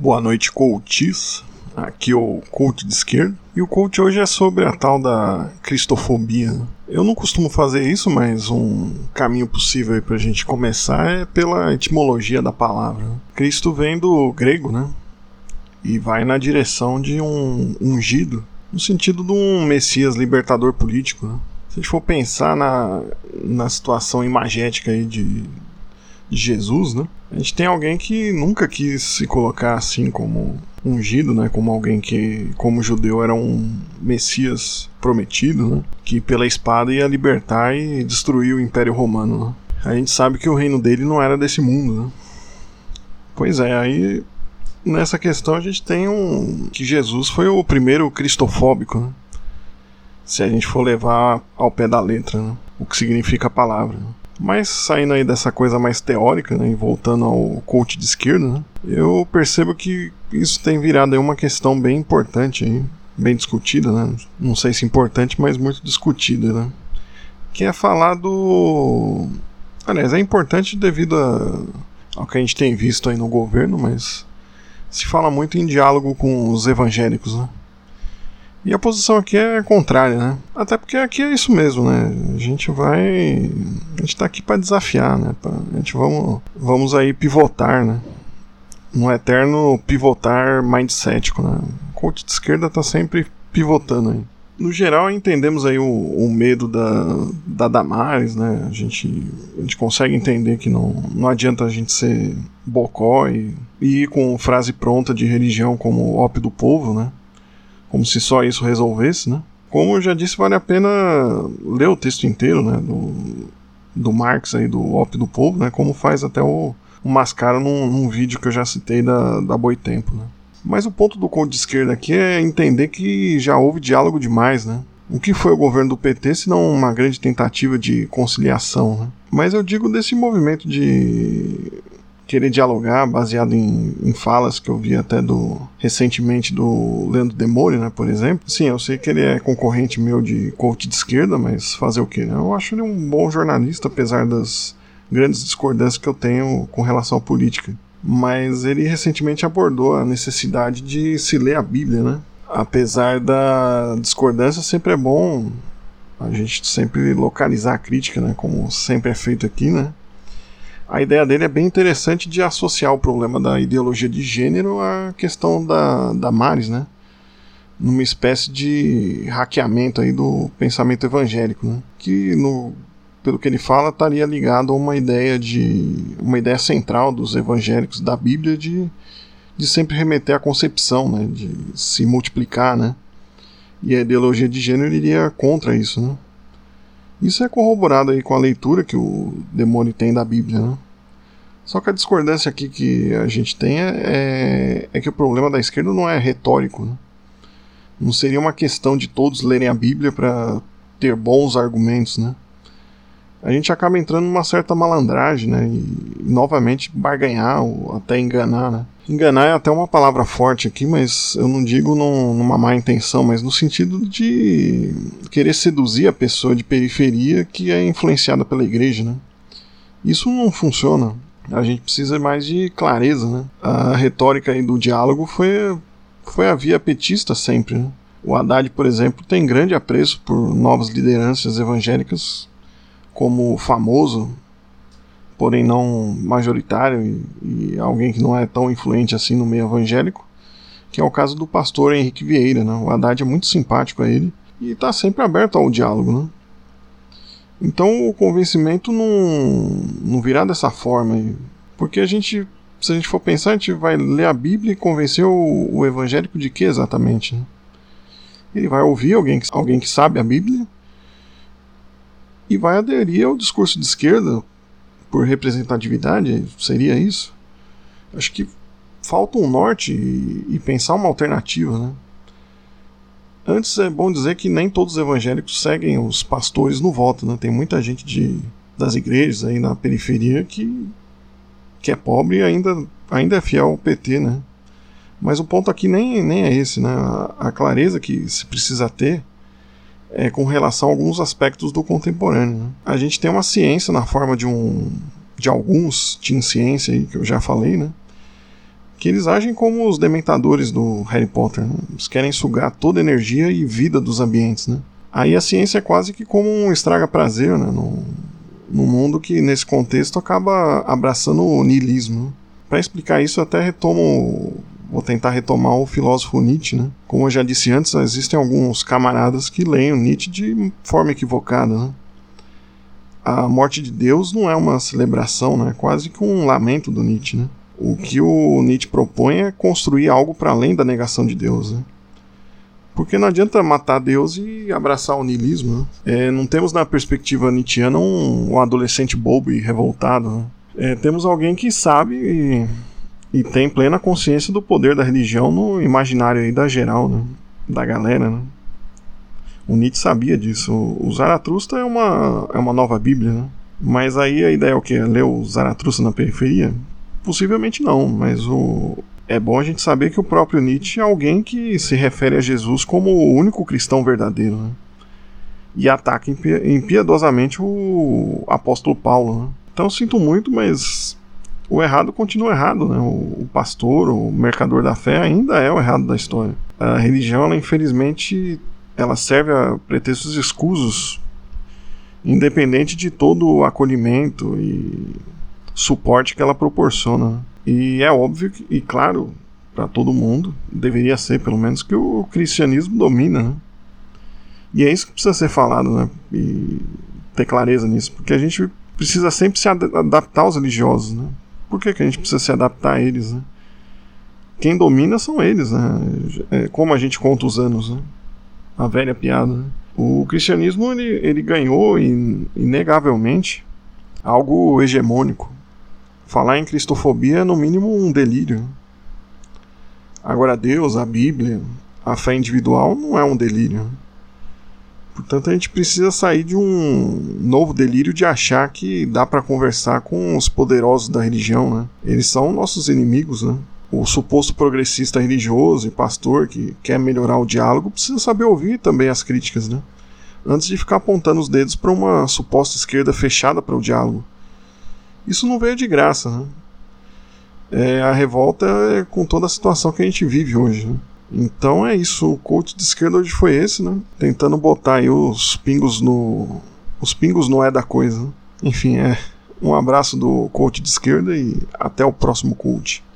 Boa noite, coaches. Aqui é o coach de esquerda. E o coach hoje é sobre a tal da cristofobia. Eu não costumo fazer isso, mas um caminho possível para a gente começar é pela etimologia da palavra. Cristo vem do grego, né? E vai na direção de um ungido, no sentido de um messias libertador político. Né? Se a gente for pensar na, na situação imagética aí de, de Jesus, né? A gente tem alguém que nunca quis se colocar assim como ungido, né, como alguém que, como judeu, era um messias prometido, né, que pela espada ia libertar e destruir o Império Romano. Né. A gente sabe que o reino dele não era desse mundo. Né. Pois é, aí nessa questão a gente tem um que Jesus foi o primeiro cristofóbico, né, se a gente for levar ao pé da letra, né, o que significa a palavra. Né. Mas saindo aí dessa coisa mais teórica, né, e voltando ao coach de esquerda, né, eu percebo que isso tem virado uma questão bem importante, aí, bem discutida, né? Não sei se importante, mas muito discutida, né? Que é falar do. Aliás, é importante devido a... ao que a gente tem visto aí no governo, mas se fala muito em diálogo com os evangélicos, né? E a posição aqui é contrária, né? Até porque aqui é isso mesmo, né? A gente vai. A gente tá aqui para desafiar, né? A gente vamos, vamos aí pivotar, né? Um eterno pivotar mindset, né? O coach de esquerda tá sempre pivotando aí. No geral, entendemos aí o, o medo da, da Damares, né? A gente, a gente consegue entender que não, não adianta a gente ser bocó e, e ir com frase pronta de religião como ópio do povo, né? Como se só isso resolvesse, né? Como eu já disse, vale a pena ler o texto inteiro, né, do, do Marx aí, do Op do Povo, né, como faz até o, o Mascara num, num, vídeo que eu já citei da, da Boitempo, né. Mas o ponto do Conde de esquerda aqui é entender que já houve diálogo demais, né. O que foi o governo do PT se não uma grande tentativa de conciliação, né? Mas eu digo desse movimento de querer dialogar baseado em, em, falas que eu vi até do recentemente do Leandro Demore, né, por exemplo. Sim, eu sei que ele é concorrente meu de coach de esquerda, mas fazer o quê? Né? Eu acho ele um bom jornalista, apesar das grandes discordâncias que eu tenho com relação à política. Mas ele recentemente abordou a necessidade de se ler a Bíblia, né? Apesar da discordância, sempre é bom a gente sempre localizar a crítica, né? Como sempre é feito aqui, né? A ideia dele é bem interessante de associar o problema da ideologia de gênero à questão da, da Maris, né? Numa espécie de hackeamento aí do pensamento evangélico, né? Que, no, pelo que ele fala, estaria ligado a uma ideia de uma ideia central dos evangélicos da Bíblia de, de sempre remeter à concepção, né? De se multiplicar, né? E a ideologia de gênero iria contra isso, né? Isso é corroborado aí com a leitura que o demônio tem da Bíblia, né? Só que a discordância aqui que a gente tem é, é, é que o problema da esquerda não é retórico. Né? Não seria uma questão de todos lerem a Bíblia para ter bons argumentos, né? A gente acaba entrando numa certa malandragem, né? E, novamente barganhar ou até enganar, né? Enganar é até uma palavra forte aqui, mas eu não digo num, numa má intenção, mas no sentido de querer seduzir a pessoa de periferia que é influenciada pela igreja, né? Isso não funciona. A gente precisa mais de clareza, né? A retórica aí do diálogo foi, foi a via petista sempre, né? O Haddad, por exemplo, tem grande apreço por novas lideranças evangélicas, como famoso, porém não majoritário e, e, alguém que não é tão influente assim no meio evangélico, que é o caso do pastor Henrique Vieira. Né? O Haddad é muito simpático a ele e está sempre aberto ao diálogo. Né? Então o convencimento não, não virá dessa forma. Porque a gente, se a gente for pensar, a gente vai ler a Bíblia e convencer o, o evangélico de que exatamente? Né? Ele vai ouvir alguém, alguém que sabe a Bíblia e vai aderir ao discurso de esquerda por representatividade, seria isso? Acho que falta um norte e, pensar uma alternativa, né? Antes é bom dizer que nem todos os evangélicos seguem os pastores no voto, né? Tem muita gente de, das igrejas aí na periferia que, que é pobre e ainda, ainda é fiel ao PT, né? Mas o ponto aqui nem, nem é esse, né? A, a clareza que se precisa ter é com relação a alguns aspectos do contemporâneo. Né? A gente tem uma ciência na forma de um de alguns team ciência aí que eu já falei, né? que eles agem como os dementadores do Harry Potter. Né? Eles querem sugar toda a energia e vida dos ambientes. Né? Aí a ciência é quase que como um estraga-prazer né? no, no mundo que, nesse contexto, acaba abraçando o niilismo. Né? Para explicar isso, eu até retomo vou tentar retomar o filósofo Nietzsche, né? Como eu já disse antes, existem alguns camaradas que leem o Nietzsche de forma equivocada, né? A morte de Deus não é uma celebração, né? É quase que um lamento do Nietzsche, né? O que o Nietzsche propõe é construir algo para além da negação de Deus, né? Porque não adianta matar Deus e abraçar o niilismo. Né? É, não temos na perspectiva nietzschiana um, um adolescente bobo e revoltado. Né? É, temos alguém que sabe e tem plena consciência do poder da religião no imaginário aí da geral, né? da galera. Né? O Nietzsche sabia disso. O Zaratustra é uma, é uma nova Bíblia, né? Mas aí a ideia é o que? Ler o Zaratustra na periferia? Possivelmente não, mas o... é bom a gente saber que o próprio Nietzsche é alguém que se refere a Jesus como o único cristão verdadeiro. Né? E ataca impiedosamente o apóstolo Paulo. Né? Então sinto muito, mas o errado continua errado, né? O, pastor, o mercador da fé ainda é o errado da história. A religião, ela, infelizmente, ela serve a pretextos escusos, independente de todo o acolhimento e suporte que ela proporciona. E é óbvio que, e claro, para todo mundo, deveria ser pelo menos que o cristianismo domina, né? E é isso que precisa ser falado, né? E ter clareza nisso, porque a gente precisa sempre se adaptar aos religiosos, né? Por que, que a gente precisa se adaptar a eles, né? Quem domina são eles, né? É como a gente conta os anos, né? A velha piada. Né? O cristianismo ele, ele ganhou inegavelmente algo hegemônico. Falar em cristofobia é no mínimo um delírio. Agora Deus, a Bíblia, a fé individual não é um delírio. Portanto, a gente precisa sair de um novo delírio de achar que dá para conversar com os poderosos da religião, né? Eles são nossos inimigos, né? O suposto progressista religioso e pastor que quer melhorar o diálogo precisa saber ouvir também as críticas, né? Antes de ficar apontando os dedos para uma suposta esquerda fechada para o diálogo. Isso não veio de graça, né? É, a revolta é com toda a situação que a gente vive hoje. Né? Então é isso, o coach de esquerda hoje foi esse, né? Tentando botar aí os pingos no. Os pingos não é da coisa. Enfim, é. Um abraço do coach de esquerda e até o próximo coach.